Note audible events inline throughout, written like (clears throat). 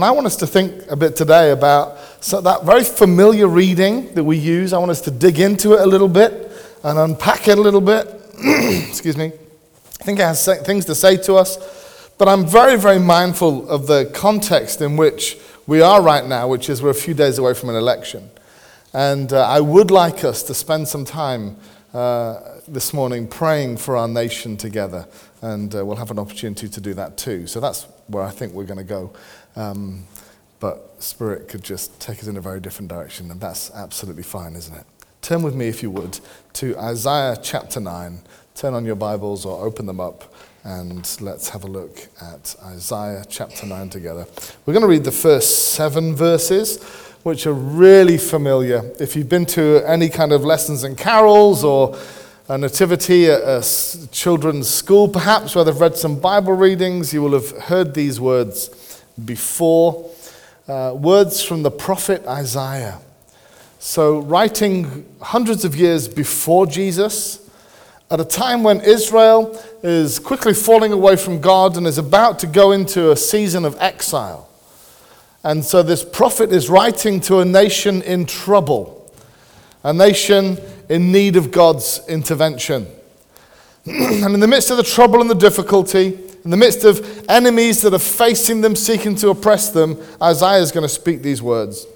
And I want us to think a bit today about so that very familiar reading that we use. I want us to dig into it a little bit and unpack it a little bit. (clears throat) Excuse me. I think it has things to say to us, but I'm very, very mindful of the context in which we are right now, which is we're a few days away from an election. And uh, I would like us to spend some time uh, this morning praying for our nation together, and uh, we'll have an opportunity to do that too. So that's where I think we're going to go. Um, but Spirit could just take us in a very different direction, and that's absolutely fine, isn't it? Turn with me, if you would, to Isaiah chapter 9. Turn on your Bibles or open them up, and let's have a look at Isaiah chapter 9 together. We're going to read the first seven verses, which are really familiar. If you've been to any kind of lessons and carols or a nativity at a children's school, perhaps, where they've read some Bible readings, you will have heard these words before. Uh, words from the prophet Isaiah. So, writing hundreds of years before Jesus, at a time when Israel is quickly falling away from God and is about to go into a season of exile. And so, this prophet is writing to a nation in trouble, a nation in need of God's intervention. (clears throat) and in the midst of the trouble and the difficulty, in the midst of enemies that are facing them, seeking to oppress them, Isaiah is going to speak these words.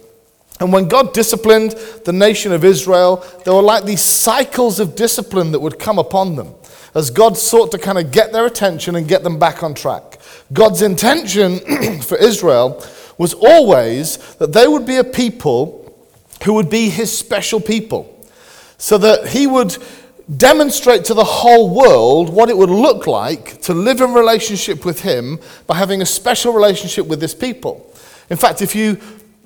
And when God disciplined the nation of Israel, there were like these cycles of discipline that would come upon them as God sought to kind of get their attention and get them back on track. God's intention (clears throat) for Israel was always that they would be a people who would be his special people. So that he would demonstrate to the whole world what it would look like to live in relationship with Him by having a special relationship with this people. In fact, if you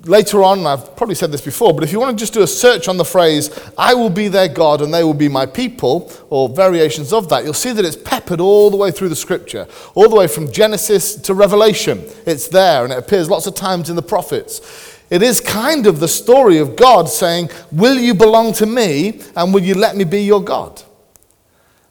later on, I've probably said this before, but if you want to just do a search on the phrase, I will be their God and they will be my people, or variations of that, you'll see that it's peppered all the way through the scripture, all the way from Genesis to Revelation. It's there and it appears lots of times in the prophets. It is kind of the story of God saying, Will you belong to me and will you let me be your God?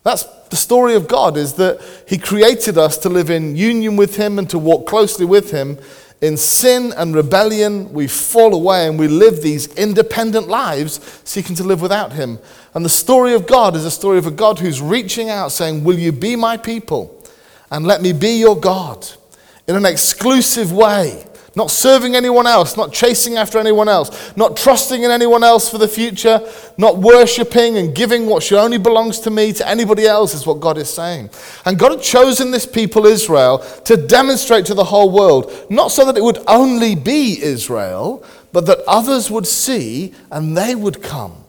That's the story of God, is that He created us to live in union with Him and to walk closely with Him. In sin and rebellion, we fall away and we live these independent lives seeking to live without Him. And the story of God is a story of a God who's reaching out saying, Will you be my people and let me be your God in an exclusive way? Not serving anyone else, not chasing after anyone else, not trusting in anyone else for the future, not worshipping and giving what should only belongs to me to anybody else, is what God is saying. And God had chosen this people, Israel, to demonstrate to the whole world, not so that it would only be Israel, but that others would see and they would come.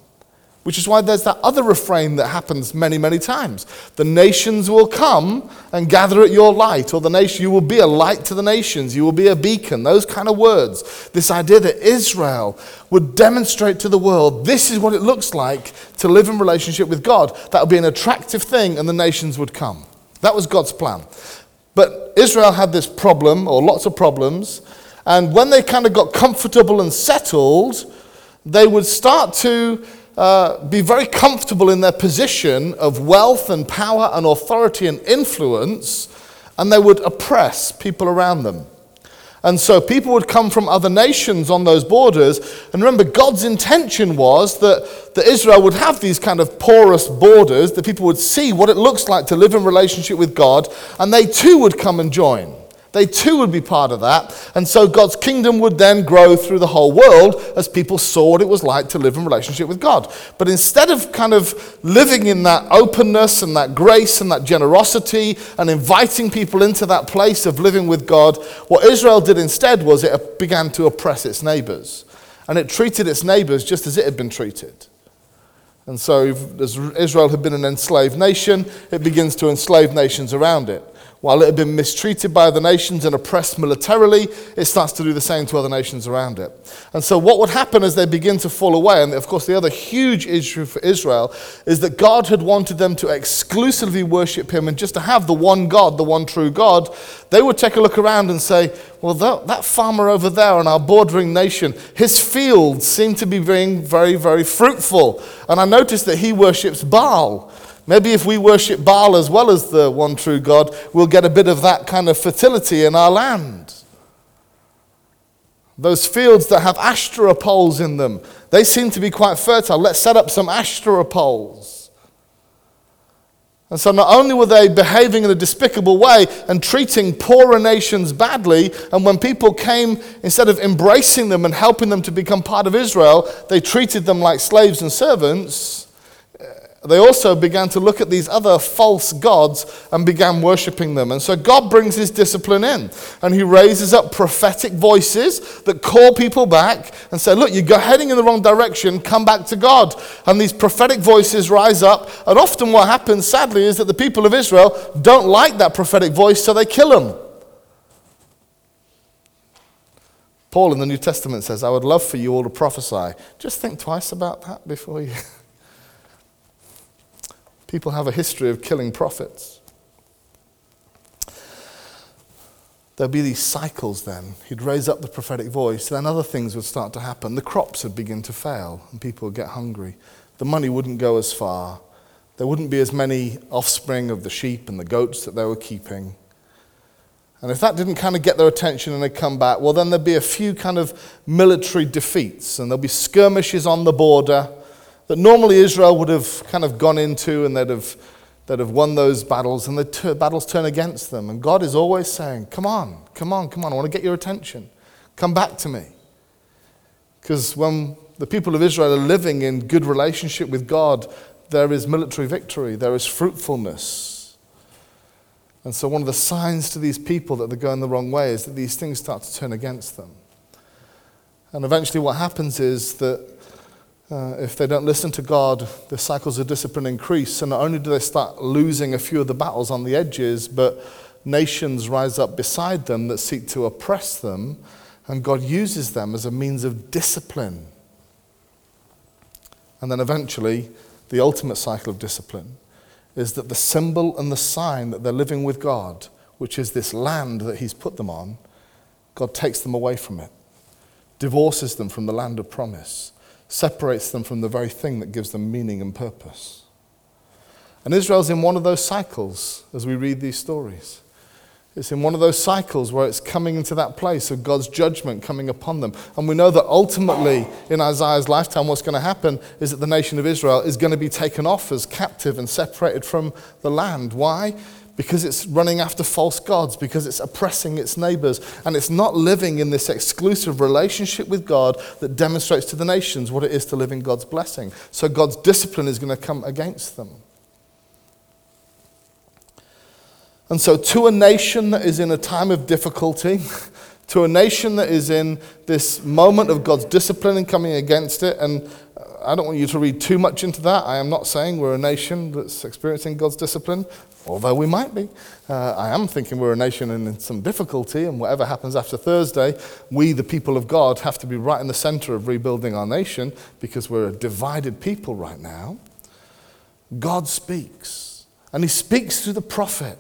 Which is why there's that other refrain that happens many, many times. The nations will come and gather at your light, or the nation, you will be a light to the nations, you will be a beacon, those kind of words. This idea that Israel would demonstrate to the world this is what it looks like to live in relationship with God. That would be an attractive thing, and the nations would come. That was God's plan. But Israel had this problem, or lots of problems, and when they kind of got comfortable and settled, they would start to uh, be very comfortable in their position of wealth and power and authority and influence, and they would oppress people around them. And so people would come from other nations on those borders. And remember, God's intention was that, that Israel would have these kind of porous borders, that people would see what it looks like to live in relationship with God, and they too would come and join. They too would be part of that. And so God's kingdom would then grow through the whole world as people saw what it was like to live in relationship with God. But instead of kind of living in that openness and that grace and that generosity and inviting people into that place of living with God, what Israel did instead was it began to oppress its neighbors. And it treated its neighbors just as it had been treated. And so, as Israel had been an enslaved nation, it begins to enslave nations around it. While it had been mistreated by other nations and oppressed militarily, it starts to do the same to other nations around it. And so, what would happen as they begin to fall away, and of course, the other huge issue for Israel is that God had wanted them to exclusively worship Him and just to have the one God, the one true God. They would take a look around and say, Well, that, that farmer over there in our bordering nation, his fields seem to be being very, very fruitful. And I noticed that he worships Baal. Maybe if we worship Baal as well as the one true God, we'll get a bit of that kind of fertility in our land. Those fields that have Ashtoreth poles in them, they seem to be quite fertile. Let's set up some Ashtoreth poles. And so not only were they behaving in a despicable way and treating poorer nations badly, and when people came, instead of embracing them and helping them to become part of Israel, they treated them like slaves and servants they also began to look at these other false gods and began worshipping them. And so God brings his discipline in and he raises up prophetic voices that call people back and say, Look, you're heading in the wrong direction, come back to God. And these prophetic voices rise up. And often what happens, sadly, is that the people of Israel don't like that prophetic voice, so they kill them. Paul in the New Testament says, I would love for you all to prophesy. Just think twice about that before you. People have a history of killing prophets. There'd be these cycles then. He'd raise up the prophetic voice, then other things would start to happen. The crops would begin to fail, and people would get hungry. The money wouldn't go as far. There wouldn't be as many offspring of the sheep and the goats that they were keeping. And if that didn't kind of get their attention and they come back, well, then there'd be a few kind of military defeats, and there'll be skirmishes on the border that normally Israel would have kind of gone into and they'd have, they'd have won those battles and the t- battles turn against them. And God is always saying, Come on, come on, come on, I want to get your attention. Come back to me. Because when the people of Israel are living in good relationship with God, there is military victory, there is fruitfulness. And so, one of the signs to these people that they're going the wrong way is that these things start to turn against them. And eventually, what happens is that uh, if they don't listen to God, the cycles of discipline increase. And not only do they start losing a few of the battles on the edges, but nations rise up beside them that seek to oppress them, and God uses them as a means of discipline. And then eventually, the ultimate cycle of discipline is that the symbol and the sign that they're living with God, which is this land that He's put them on, God takes them away from it, divorces them from the land of promise separates them from the very thing that gives them meaning and purpose. And Israel's in one of those cycles as we read these stories. It's in one of those cycles where it's coming into that place of God's judgment coming upon them. And we know that ultimately, in Isaiah's lifetime, what's going to happen is that the nation of Israel is going to be taken off as captive and separated from the land. Why? Because it's running after false gods, because it's oppressing its neighbors, and it's not living in this exclusive relationship with God that demonstrates to the nations what it is to live in God's blessing. So God's discipline is going to come against them. And so, to a nation that is in a time of difficulty, (laughs) to a nation that is in this moment of God's discipline and coming against it, and uh, I don't want you to read too much into that. I am not saying we're a nation that's experiencing God's discipline although we might be. Uh, I am thinking we're a nation in some difficulty, and whatever happens after Thursday, we, the people of God, have to be right in the center of rebuilding our nation because we're a divided people right now. God speaks, and He speaks through the prophet.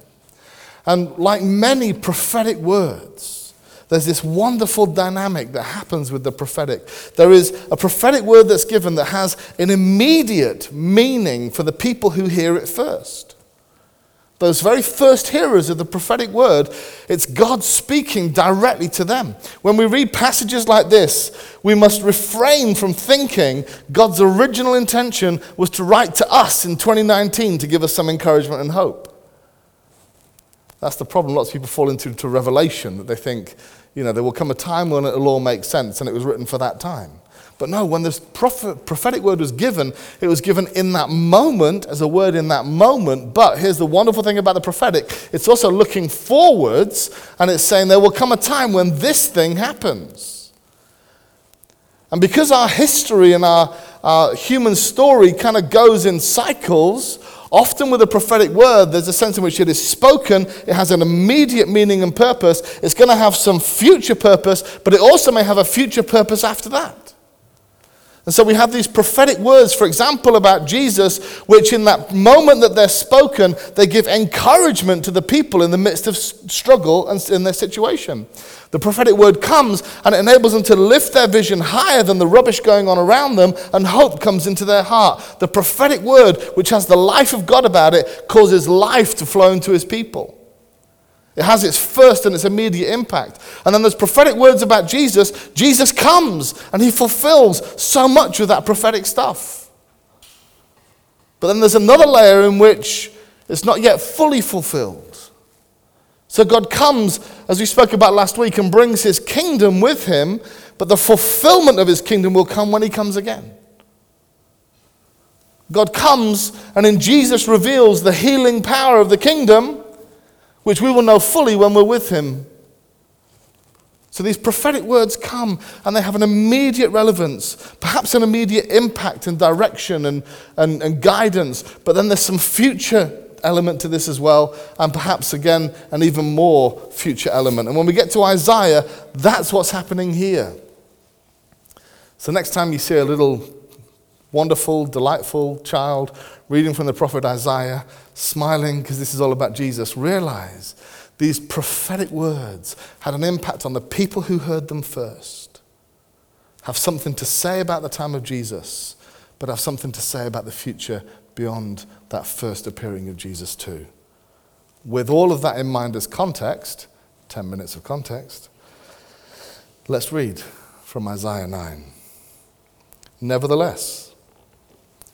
And like many prophetic words, there's this wonderful dynamic that happens with the prophetic. There is a prophetic word that's given that has an immediate meaning for the people who hear it first those very first hearers of the prophetic word, it's God speaking directly to them. When we read passages like this, we must refrain from thinking God's original intention was to write to us in 2019 to give us some encouragement and hope. That's the problem lots of people fall into to Revelation, that they think, you know, there will come a time when it'll all make sense and it was written for that time. But no, when this prophet, prophetic word was given, it was given in that moment, as a word in that moment. But here's the wonderful thing about the prophetic it's also looking forwards, and it's saying there will come a time when this thing happens. And because our history and our, our human story kind of goes in cycles, Often with a prophetic word, there's a sense in which it is spoken, it has an immediate meaning and purpose. It's going to have some future purpose, but it also may have a future purpose after that. And so we have these prophetic words, for example, about Jesus, which in that moment that they're spoken, they give encouragement to the people in the midst of struggle and in their situation. The prophetic word comes and it enables them to lift their vision higher than the rubbish going on around them, and hope comes into their heart. The prophetic word, which has the life of God about it, causes life to flow into his people. It has its first and its immediate impact. And then there's prophetic words about Jesus. Jesus comes and he fulfills so much of that prophetic stuff. But then there's another layer in which it's not yet fully fulfilled. So God comes, as we spoke about last week, and brings his kingdom with him, but the fulfillment of his kingdom will come when he comes again. God comes and in Jesus reveals the healing power of the kingdom, which we will know fully when we're with him. So these prophetic words come and they have an immediate relevance, perhaps an immediate impact and direction and, and, and guidance, but then there's some future element to this as well, and perhaps again an even more future element. And when we get to Isaiah, that's what's happening here. So next time you see a little wonderful, delightful child reading from the prophet Isaiah, smiling because this is all about Jesus, realize these prophetic words had an impact on the people who heard them first. Have something to say about the time of Jesus, but have something to say about the future beyond that first appearing of Jesus, too. With all of that in mind as context, 10 minutes of context, let's read from Isaiah 9. Nevertheless,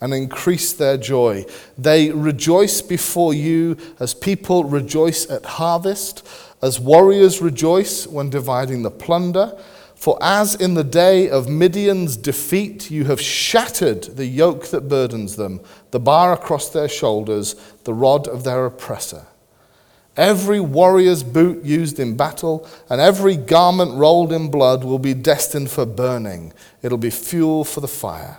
and increase their joy. They rejoice before you as people rejoice at harvest, as warriors rejoice when dividing the plunder. For as in the day of Midian's defeat, you have shattered the yoke that burdens them, the bar across their shoulders, the rod of their oppressor. Every warrior's boot used in battle and every garment rolled in blood will be destined for burning. It'll be fuel for the fire.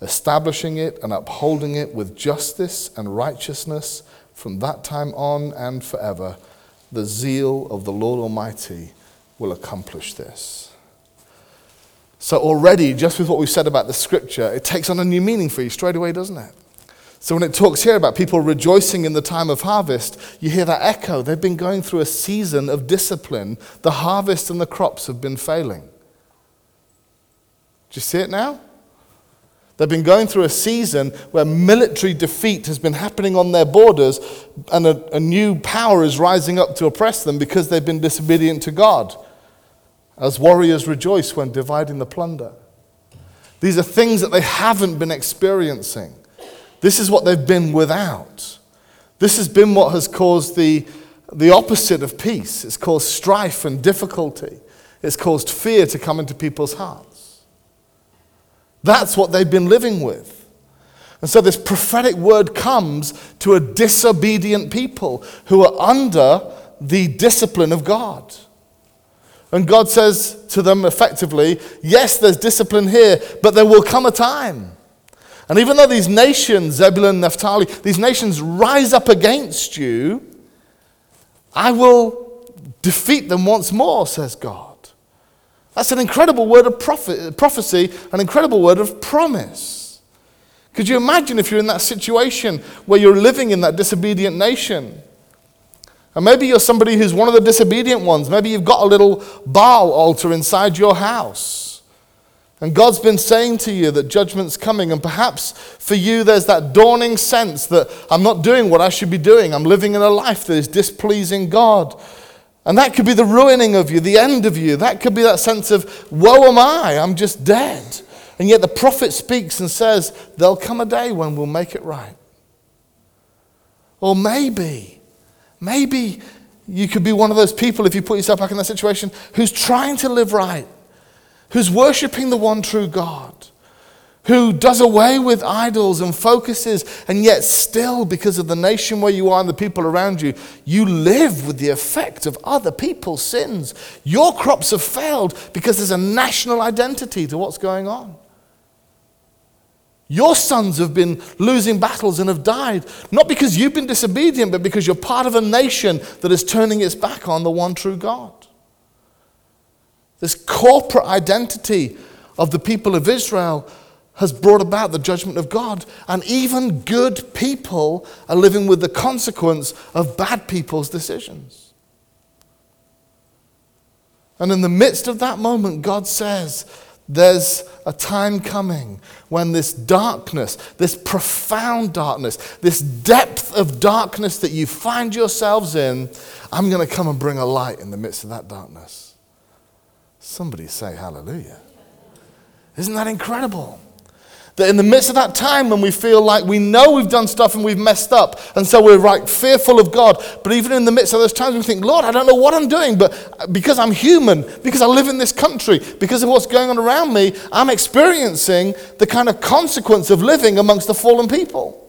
establishing it and upholding it with justice and righteousness from that time on and forever. The zeal of the Lord Almighty will accomplish this. So, already, just with what we've said about the scripture, it takes on a new meaning for you straight away, doesn't it? So, when it talks here about people rejoicing in the time of harvest, you hear that echo. They've been going through a season of discipline. The harvest and the crops have been failing. Do you see it now? They've been going through a season where military defeat has been happening on their borders, and a, a new power is rising up to oppress them because they've been disobedient to God as warriors rejoice when dividing the plunder. These are things that they haven't been experiencing. This is what they've been without. This has been what has caused the, the opposite of peace. It's caused strife and difficulty. It's caused fear to come into people's hearts. That's what they've been living with. And so this prophetic word comes to a disobedient people who are under the discipline of God. And God says to them effectively, Yes, there's discipline here, but there will come a time. And even though these nations, Zebulun, Naphtali, these nations rise up against you, I will defeat them once more, says God. That's an incredible word of prophet, prophecy, an incredible word of promise. Could you imagine if you're in that situation where you're living in that disobedient nation? And maybe you're somebody who's one of the disobedient ones. Maybe you've got a little Baal altar inside your house. And God's been saying to you that judgment's coming. And perhaps for you, there's that dawning sense that I'm not doing what I should be doing. I'm living in a life that is displeasing God. And that could be the ruining of you, the end of you. That could be that sense of, woe am I, I'm just dead. And yet the prophet speaks and says, there'll come a day when we'll make it right. Or maybe Maybe You could be one of those people, if you put yourself back in that situation, who's trying to live right, who's worshiping the one true God, who does away with idols and focuses, and yet still, because of the nation where you are and the people around you, you live with the effect of other people's sins. Your crops have failed because there's a national identity to what's going on. Your sons have been losing battles and have died, not because you've been disobedient, but because you're part of a nation that is turning its back on the one true God. This corporate identity of the people of Israel has brought about the judgment of God. And even good people are living with the consequence of bad people's decisions. And in the midst of that moment, God says, there's a time coming when this darkness, this profound darkness, this depth of darkness that you find yourselves in, I'm going to come and bring a light in the midst of that darkness. Somebody say hallelujah. Isn't that incredible? That in the midst of that time when we feel like we know we've done stuff and we've messed up, and so we're like fearful of God, but even in the midst of those times we think, Lord, I don't know what I'm doing, but because I'm human, because I live in this country, because of what's going on around me, I'm experiencing the kind of consequence of living amongst the fallen people.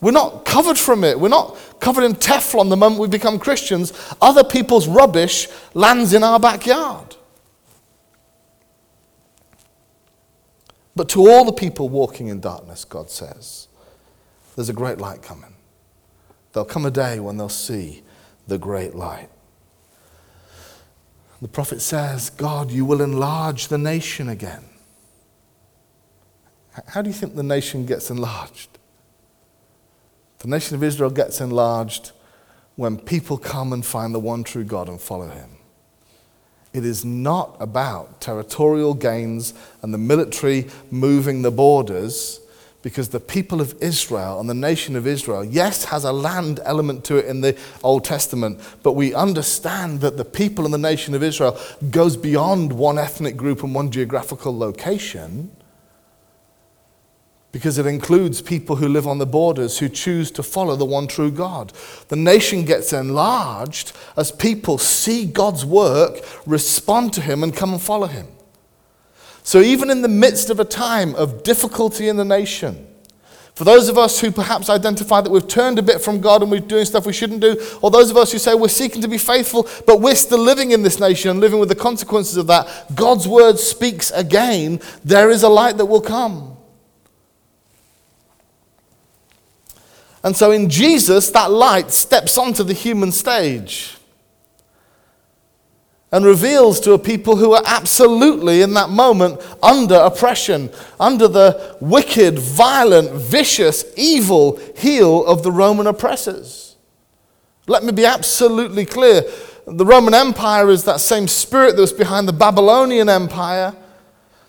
We're not covered from it. We're not covered in Teflon the moment we become Christians. Other people's rubbish lands in our backyard. But to all the people walking in darkness, God says, there's a great light coming. There'll come a day when they'll see the great light. The prophet says, God, you will enlarge the nation again. How do you think the nation gets enlarged? The nation of Israel gets enlarged when people come and find the one true God and follow him. It is not about territorial gains and the military moving the borders because the people of Israel and the nation of Israel, yes, has a land element to it in the Old Testament, but we understand that the people and the nation of Israel goes beyond one ethnic group and one geographical location because it includes people who live on the borders who choose to follow the one true God. The nation gets enlarged as people see God's work, respond to Him, and come and follow Him. So, even in the midst of a time of difficulty in the nation, for those of us who perhaps identify that we've turned a bit from God and we're doing stuff we shouldn't do, or those of us who say we're seeking to be faithful, but we're still living in this nation and living with the consequences of that, God's word speaks again. There is a light that will come. And so in Jesus, that light steps onto the human stage and reveals to a people who are absolutely in that moment under oppression, under the wicked, violent, vicious, evil heel of the Roman oppressors. Let me be absolutely clear. The Roman Empire is that same spirit that was behind the Babylonian Empire.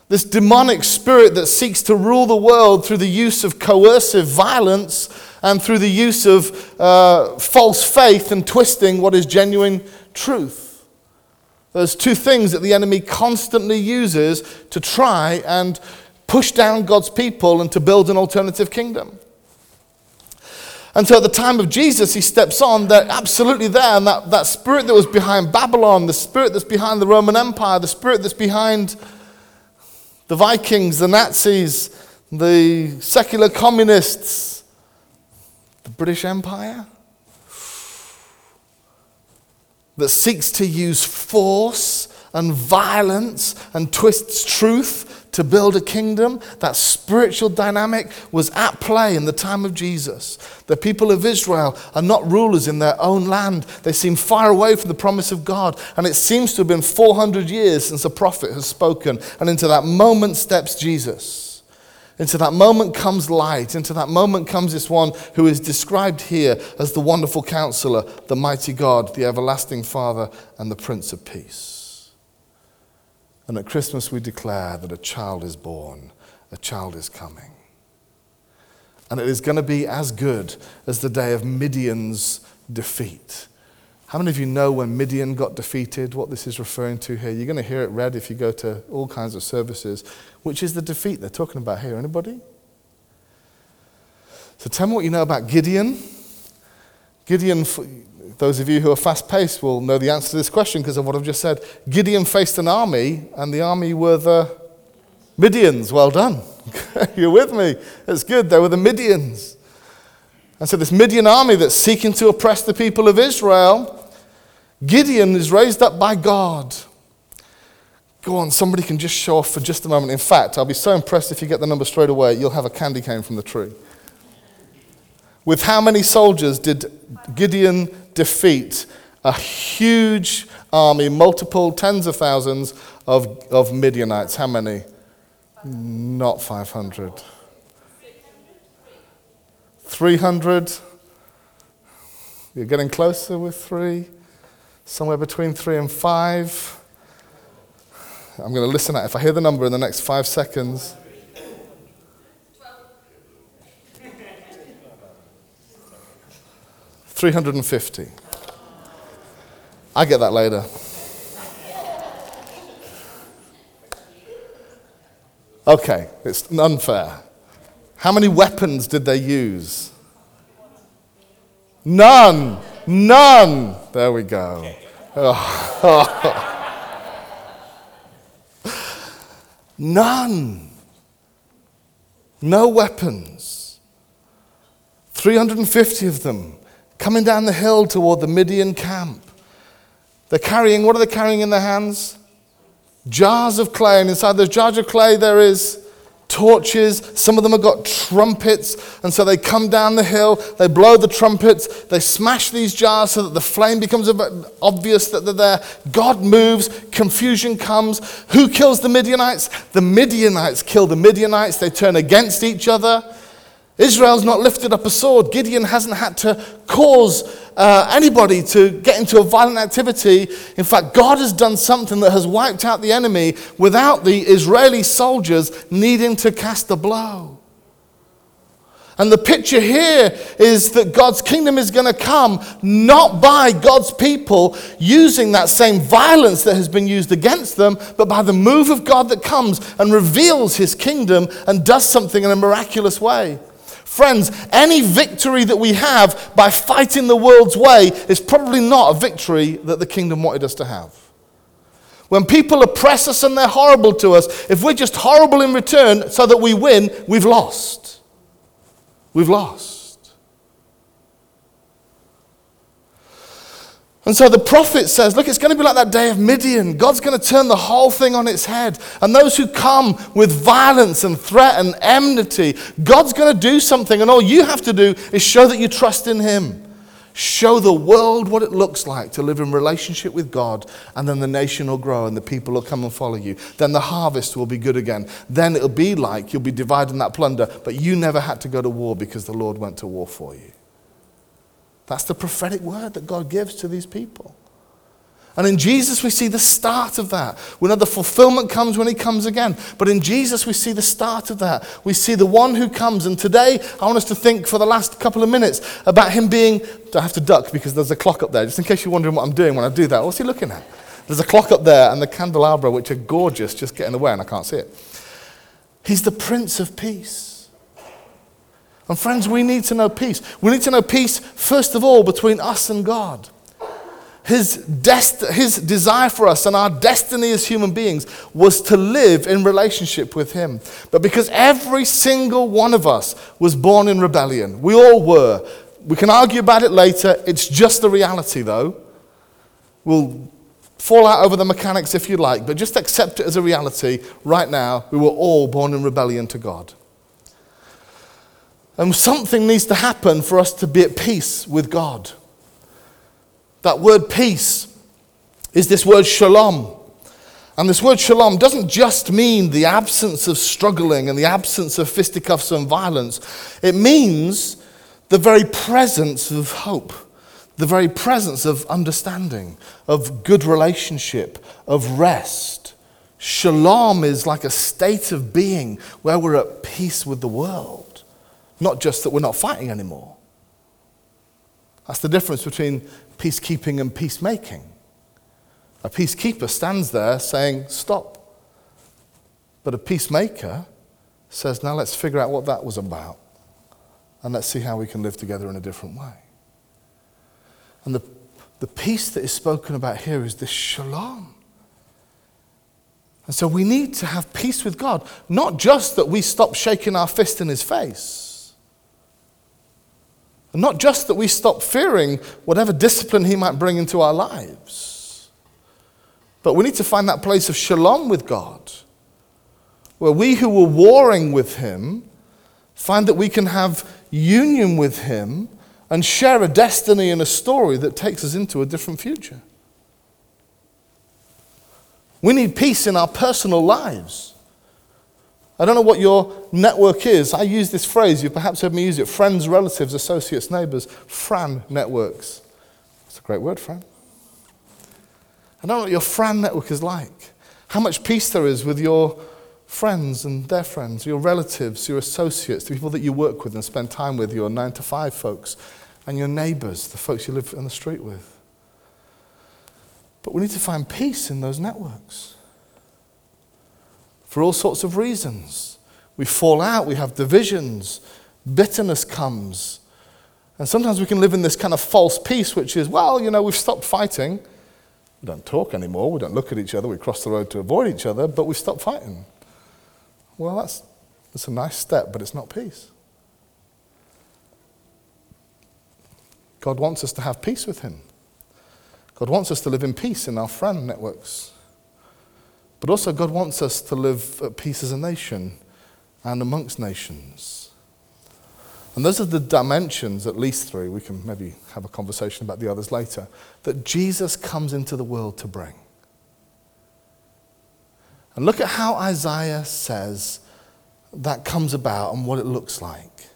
This demonic spirit that seeks to rule the world through the use of coercive violence and through the use of uh, false faith and twisting what is genuine truth. There's two things that the enemy constantly uses to try and push down God's people and to build an alternative kingdom. And so at the time of Jesus, he steps on, they're absolutely there. And that, that spirit that was behind Babylon, the spirit that's behind the Roman Empire, the spirit that's behind the Vikings, the Nazis, the secular communists, the British Empire that seeks to use force and violence and twists truth to build a kingdom. That spiritual dynamic was at play in the time of Jesus. The people of Israel are not rulers in their own land, they seem far away from the promise of God. And it seems to have been 400 years since a prophet has spoken. And into that moment steps Jesus. Into that moment comes light. Into that moment comes this one who is described here as the wonderful counselor, the mighty God, the everlasting Father, and the Prince of Peace. And at Christmas, we declare that a child is born, a child is coming. And it is going to be as good as the day of Midian's defeat. How many of you know when Midian got defeated, what this is referring to here? You're going to hear it read if you go to all kinds of services, which is the defeat they're talking about here. Anybody? So tell me what you know about Gideon. Gideon those of you who are fast paced will know the answer to this question because of what I've just said. Gideon faced an army, and the army were the Midians. Well done. (laughs) You're with me. It's good. They were the Midians. And so, this Midian army that's seeking to oppress the people of Israel, Gideon is raised up by God. Go on, somebody can just show off for just a moment. In fact, I'll be so impressed if you get the number straight away, you'll have a candy cane from the tree. With how many soldiers did Gideon defeat a huge army, multiple tens of thousands of, of Midianites? How many? Not 500. 300. You're getting closer with three. Somewhere between three and five. I'm going to listen at If I hear the number in the next five seconds. Three hundred and fifty. I get that later. Okay, it's unfair. How many weapons did they use? None. None. There we go. (laughs) None. No weapons. 350 of them coming down the hill toward the Midian camp. They're carrying, what are they carrying in their hands? Jars of clay. And inside those jars of clay, there is torches. Some of them have got trumpets. And so they come down the hill, they blow the trumpets, they smash these jars so that the flame becomes obvious that they're there. God moves, confusion comes. Who kills the Midianites? The Midianites kill the Midianites. They turn against each other. Israel's not lifted up a sword. Gideon hasn't had to cause uh, anybody to get into a violent activity. In fact, God has done something that has wiped out the enemy without the Israeli soldiers needing to cast a blow. And the picture here is that God's kingdom is going to come not by God's people using that same violence that has been used against them, but by the move of God that comes and reveals his kingdom and does something in a miraculous way. Friends, any victory that we have by fighting the world's way is probably not a victory that the kingdom wanted us to have. When people oppress us and they're horrible to us, if we're just horrible in return so that we win, we've lost. We've lost. And so the prophet says, Look, it's going to be like that day of Midian. God's going to turn the whole thing on its head. And those who come with violence and threat and enmity, God's going to do something. And all you have to do is show that you trust in Him. Show the world what it looks like to live in relationship with God, and then the nation will grow and the people will come and follow you. Then the harvest will be good again. Then it'll be like you'll be dividing that plunder, but you never had to go to war because the Lord went to war for you. That's the prophetic word that God gives to these people. And in Jesus, we see the start of that. We know the fulfillment comes when He comes again. But in Jesus, we see the start of that. We see the one who comes. And today, I want us to think for the last couple of minutes about Him being. I have to duck because there's a clock up there, just in case you're wondering what I'm doing when I do that. What's He looking at? There's a clock up there and the candelabra, which are gorgeous, just getting away, and I can't see it. He's the Prince of Peace. And friends, we need to know peace. We need to know peace, first of all, between us and God. His, dest- his desire for us and our destiny as human beings was to live in relationship with Him. But because every single one of us was born in rebellion, we all were. We can argue about it later. It's just the reality, though. We'll fall out over the mechanics if you like, but just accept it as a reality. Right now, we were all born in rebellion to God. And something needs to happen for us to be at peace with God. That word peace is this word shalom. And this word shalom doesn't just mean the absence of struggling and the absence of fisticuffs and violence. It means the very presence of hope, the very presence of understanding, of good relationship, of rest. Shalom is like a state of being where we're at peace with the world. Not just that we're not fighting anymore. That's the difference between peacekeeping and peacemaking. A peacekeeper stands there saying, Stop. But a peacemaker says, Now let's figure out what that was about. And let's see how we can live together in a different way. And the the peace that is spoken about here is this shalom. And so we need to have peace with God, not just that we stop shaking our fist in his face, and not just that we stop fearing whatever discipline he might bring into our lives, but we need to find that place of shalom with God, where we who were warring with him find that we can have union with him and share a destiny and a story that takes us into a different future. We need peace in our personal lives. I don't know what your network is. I use this phrase, you've perhaps heard me use it friends, relatives, associates, neighbors, Fran networks. It's a great word, Fran. I don't know what your Fran network is like. How much peace there is with your friends and their friends, your relatives, your associates, the people that you work with and spend time with, your nine to five folks, and your neighbors, the folks you live on the street with. But we need to find peace in those networks for all sorts of reasons. We fall out, we have divisions, bitterness comes. And sometimes we can live in this kind of false peace, which is, well, you know, we've stopped fighting. We don't talk anymore, we don't look at each other, we cross the road to avoid each other, but we've stopped fighting. Well, that's, that's a nice step, but it's not peace. God wants us to have peace with Him. God wants us to live in peace in our friend networks. But also, God wants us to live at peace as a nation and amongst nations. And those are the dimensions, at least three, we can maybe have a conversation about the others later, that Jesus comes into the world to bring. And look at how Isaiah says that comes about and what it looks like.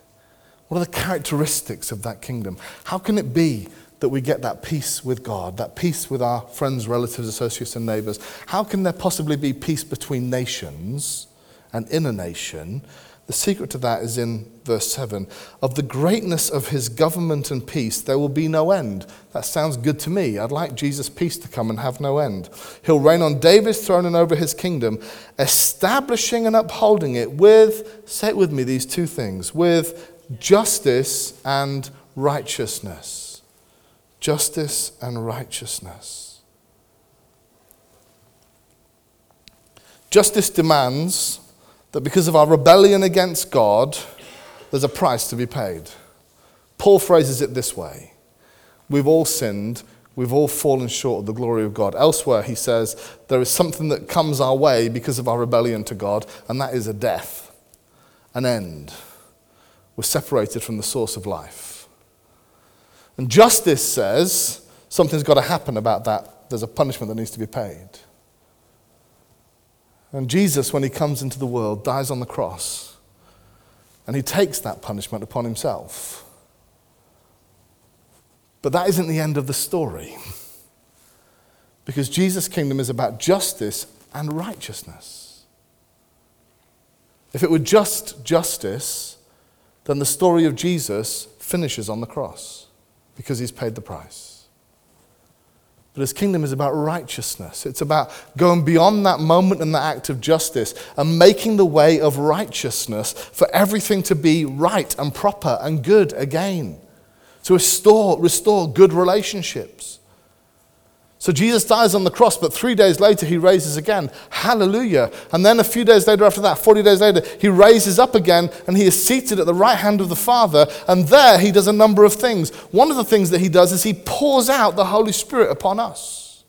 What are the characteristics of that kingdom? How can it be that we get that peace with God, that peace with our friends, relatives, associates, and neighbors? How can there possibly be peace between nations and in a nation? The secret to that is in verse 7. Of the greatness of his government and peace, there will be no end. That sounds good to me. I'd like Jesus' peace to come and have no end. He'll reign on David's throne and over his kingdom, establishing and upholding it with, say it with me, these two things, with justice and righteousness justice and righteousness. Justice demands that because of our rebellion against God, there's a price to be paid. Paul phrases it this way We've all sinned, we've all fallen short of the glory of God. Elsewhere, he says, there is something that comes our way because of our rebellion to God, and that is a death, an end. We're separated from the source of life. And justice says something's got to happen about that. There's a punishment that needs to be paid. And Jesus, when he comes into the world, dies on the cross. And he takes that punishment upon himself. But that isn't the end of the story. (laughs) Because Jesus' kingdom is about justice and righteousness. If it were just justice, then the story of Jesus finishes on the cross because he's paid the price. But his kingdom is about righteousness. It's about going beyond that moment and that act of justice and making the way of righteousness for everything to be right and proper and good again. To restore, restore good relationships. So Jesus dies on the cross, but three days later he raises again. Hallelujah. And then a few days later after that, 40 days later, he raises up again and he is seated at the right hand of the Father. And there he does a number of things. One of the things that he does is he pours out the Holy Spirit upon us.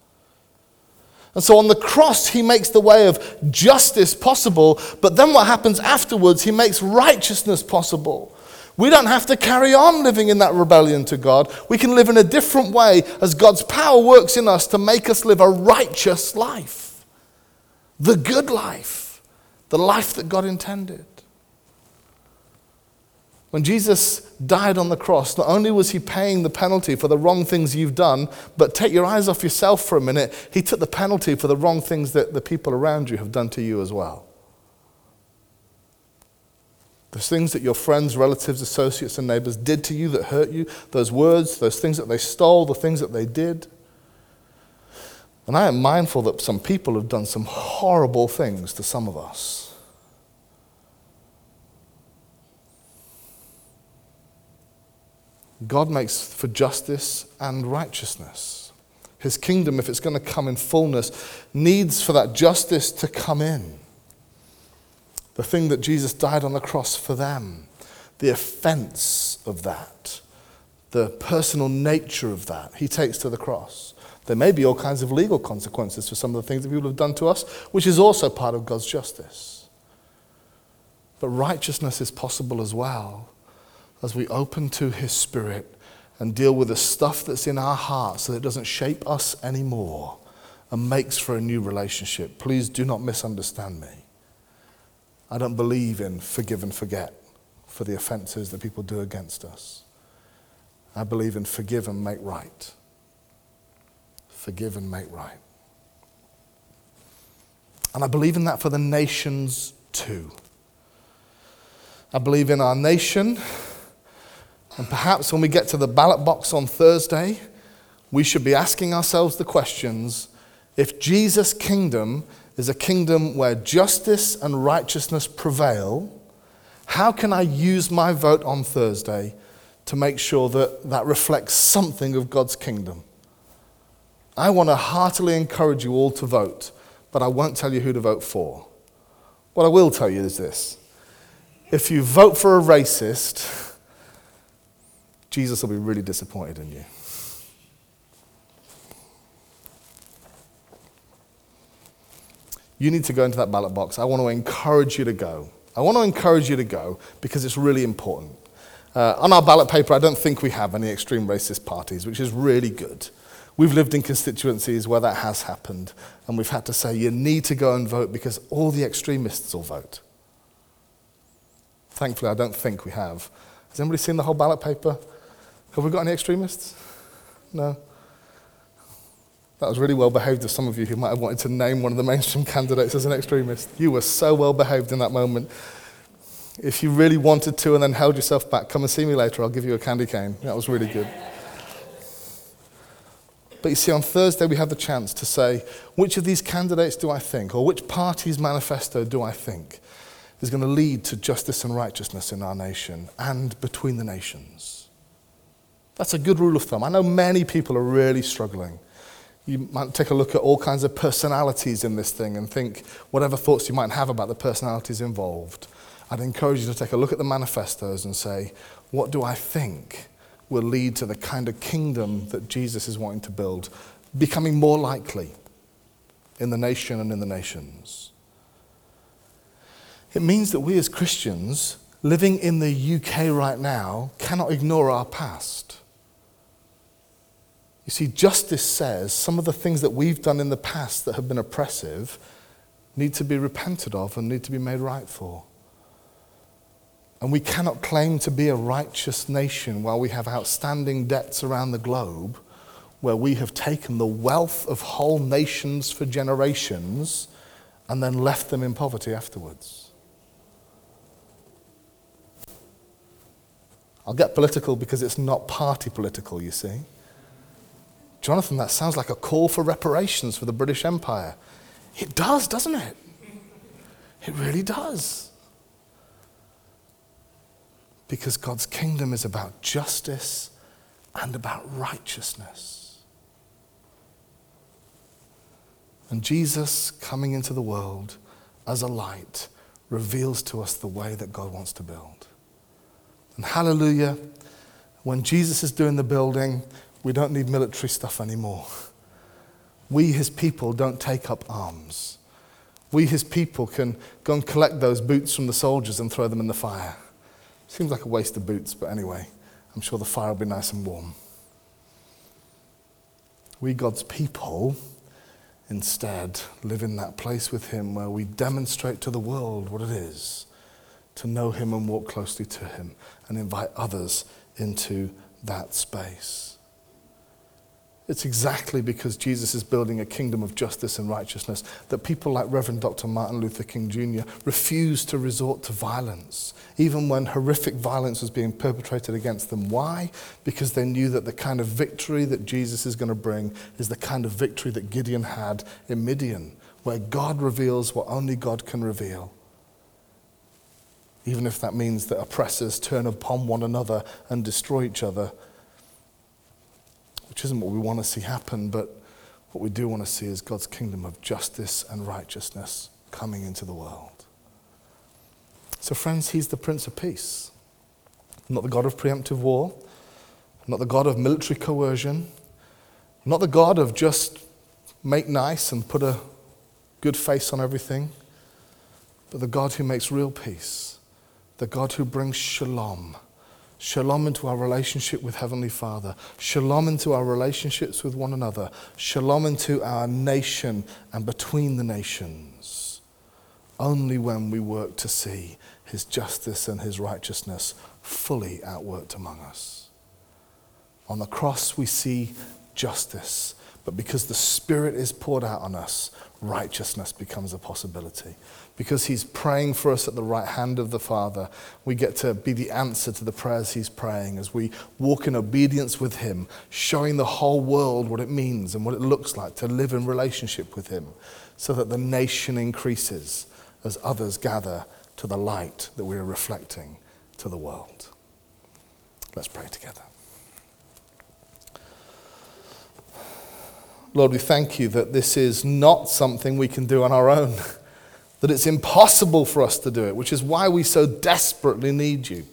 And so on the cross, he makes the way of justice possible. But then what happens afterwards, he makes righteousness possible. We don't have to carry on living in that rebellion to God. We can live in a different way as God's power works in us to make us live a righteous life, the good life, the life that God intended. When Jesus died on the cross, not only was he paying the penalty for the wrong things you've done, but take your eyes off yourself for a minute, he took the penalty for the wrong things that the people around you have done to you as well. Those things that your friends, relatives, associates, and neighbors did to you that hurt you, those words, those things that they stole, the things that they did. And I am mindful that some people have done some horrible things to some of us. God makes for justice and righteousness. His kingdom, if it's going to come in fullness, needs for that justice to come in. The thing that Jesus died on the cross for them, the offense of that, the personal nature of that, he takes to the cross. There may be all kinds of legal consequences for some of the things that people have done to us, which is also part of God's justice. But righteousness is possible as well as we open to His Spirit and deal with the stuff that's in our hearts so that it doesn't shape us anymore and makes for a new relationship. Please do not misunderstand me. I don't believe in forgive and forget for the offenses that people do against us. I believe in forgive and make right. Forgive and make right. And I believe in that for the nations too. I believe in our nation and perhaps when we get to the ballot box on Thursday, we should be asking ourselves the questions if Jesus' kingdom is a kingdom where justice and righteousness prevail, how can I use my vote on Thursday to make sure that that reflects something of God's kingdom? I want to heartily encourage you all to vote, but I won't tell you who to vote for. What I will tell you is this if you vote for a racist, Jesus will be really disappointed in you. You need to go into that ballot box. I want to encourage you to go. I want to encourage you to go because it's really important. Uh, on our ballot paper, I don't think we have any extreme racist parties, which is really good. We've lived in constituencies where that has happened, and we've had to say, you need to go and vote because all the extremists will vote. Thankfully, I don't think we have. Has anybody seen the whole ballot paper? Have we got any extremists? No. That was really well behaved of some of you who might have wanted to name one of the mainstream (laughs) candidates as an extremist. You were so well behaved in that moment. If you really wanted to and then held yourself back, come and see me later. I'll give you a candy cane. That was really good. But you see, on Thursday, we have the chance to say, which of these candidates do I think, or which party's manifesto do I think is going to lead to justice and righteousness in our nation and between the nations? That's a good rule of thumb. I know many people are really struggling. You might take a look at all kinds of personalities in this thing and think whatever thoughts you might have about the personalities involved. I'd encourage you to take a look at the manifestos and say, what do I think will lead to the kind of kingdom that Jesus is wanting to build, becoming more likely in the nation and in the nations? It means that we as Christians living in the UK right now cannot ignore our past. You see, justice says some of the things that we've done in the past that have been oppressive need to be repented of and need to be made right for. And we cannot claim to be a righteous nation while we have outstanding debts around the globe where we have taken the wealth of whole nations for generations and then left them in poverty afterwards. I'll get political because it's not party political, you see. Jonathan, that sounds like a call for reparations for the British Empire. It does, doesn't it? It really does. Because God's kingdom is about justice and about righteousness. And Jesus coming into the world as a light reveals to us the way that God wants to build. And hallelujah, when Jesus is doing the building, we don't need military stuff anymore. We, his people, don't take up arms. We, his people, can go and collect those boots from the soldiers and throw them in the fire. Seems like a waste of boots, but anyway, I'm sure the fire will be nice and warm. We, God's people, instead live in that place with him where we demonstrate to the world what it is to know him and walk closely to him and invite others into that space. It's exactly because Jesus is building a kingdom of justice and righteousness that people like Reverend Dr. Martin Luther King Jr. refused to resort to violence, even when horrific violence was being perpetrated against them. Why? Because they knew that the kind of victory that Jesus is going to bring is the kind of victory that Gideon had in Midian, where God reveals what only God can reveal. Even if that means that oppressors turn upon one another and destroy each other which isn't what we want to see happen, but What we do want to see is God's kingdom of justice and righteousness coming into the world. So, friends, He's the Prince of Peace, not the God of preemptive war, not the God of military coercion, not the God of just make nice and put a good face on everything, but the God who makes real peace, the God who brings shalom. Shalom into our relationship with Heavenly Father. Shalom into our relationships with one another. Shalom into our nation and between the nations. Only when we work to see His justice and His righteousness fully outworked among us. On the cross, we see justice, but because the Spirit is poured out on us, righteousness becomes a possibility. Because He's praying for us at the right hand of the Father, we get to be the answer to the prayers He's praying as we walk in obedience with Him, showing the whole world what it means and what it looks like to live in relationship with Him, so that the nation increases as others gather to the light that we are reflecting to the world. Let's pray together. Lord, we thank you that this is not something we can do on our own, (laughs) that it's impossible for us to do it, which is why we so desperately need you.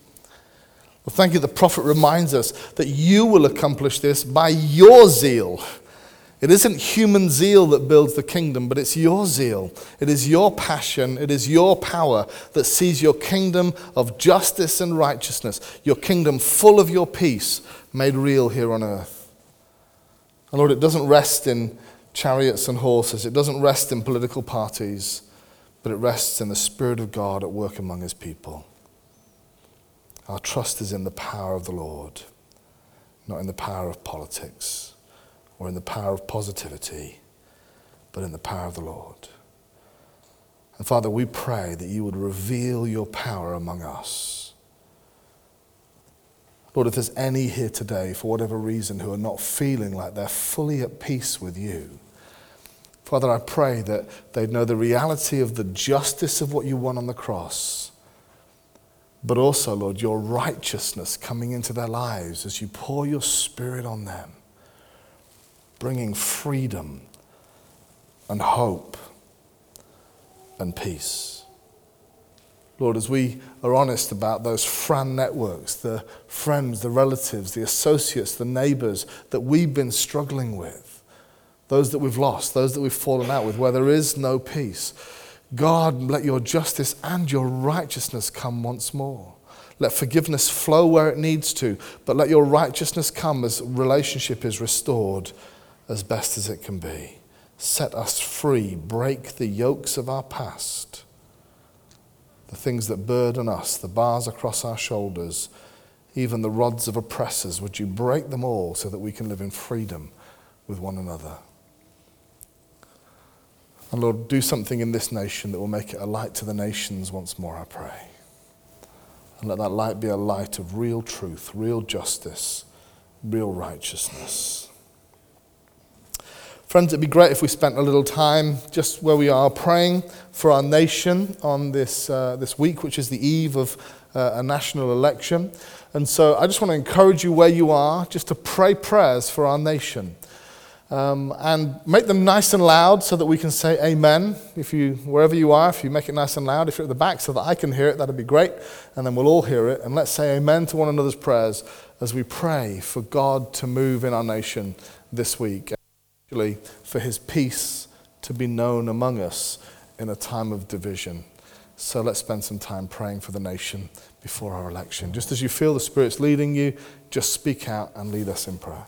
Well, thank you. The prophet reminds us that you will accomplish this by your zeal. It isn't human zeal that builds the kingdom, but it's your zeal. It is your passion. It is your power that sees your kingdom of justice and righteousness, your kingdom full of your peace, made real here on earth. And Lord, it doesn't rest in chariots and horses, it doesn't rest in political parties, but it rests in the Spirit of God at work among His people. Our trust is in the power of the Lord, not in the power of politics or in the power of positivity, but in the power of the Lord. And Father, we pray that you would reveal your power among us Lord, if there's any here today, for whatever reason, who are not feeling like they're fully at peace with you, Father, I pray that they'd know the reality of the justice of what you won on the cross, but also, Lord, your righteousness coming into their lives as you pour your spirit on them, bringing freedom and hope and peace. Lord, as we are honest about those Fran networks, the friends, the relatives, the associates, the neighbors that we've been struggling with, those that we've lost, those that we've fallen out with, where there is no peace, God, let your justice and your righteousness come once more. Let forgiveness flow where it needs to, but let your righteousness come as relationship is restored as best as it can be. Set us free, break the yokes of our past the things that burden us, the bars across our shoulders, even the rods of oppressors, would you break them all so that we can live in freedom with one another? And Lord, do something in this nation that will make it a light to the nations once more, I pray. And let that light be a light of real truth, real justice, real righteousness. Friends, it'd be great if we spent a little time just where we are praying for our nation on this, uh, this week, which is the eve of uh, a national election. And so I just want to encourage you where you are just to pray prayers for our nation. Um, and make them nice and loud so that we can say amen. If you, wherever you are, if you make it nice and loud, if you're at the back so that I can hear it, that'd be great. And then we'll all hear it. And let's say amen to one another's prayers as we pray for God to move in our nation this week actually for his peace to be known among us in a time of division. So let's spend some time praying for the nation before our election. Just as you feel the Spirit's leading you, just speak out and lead us in prayer.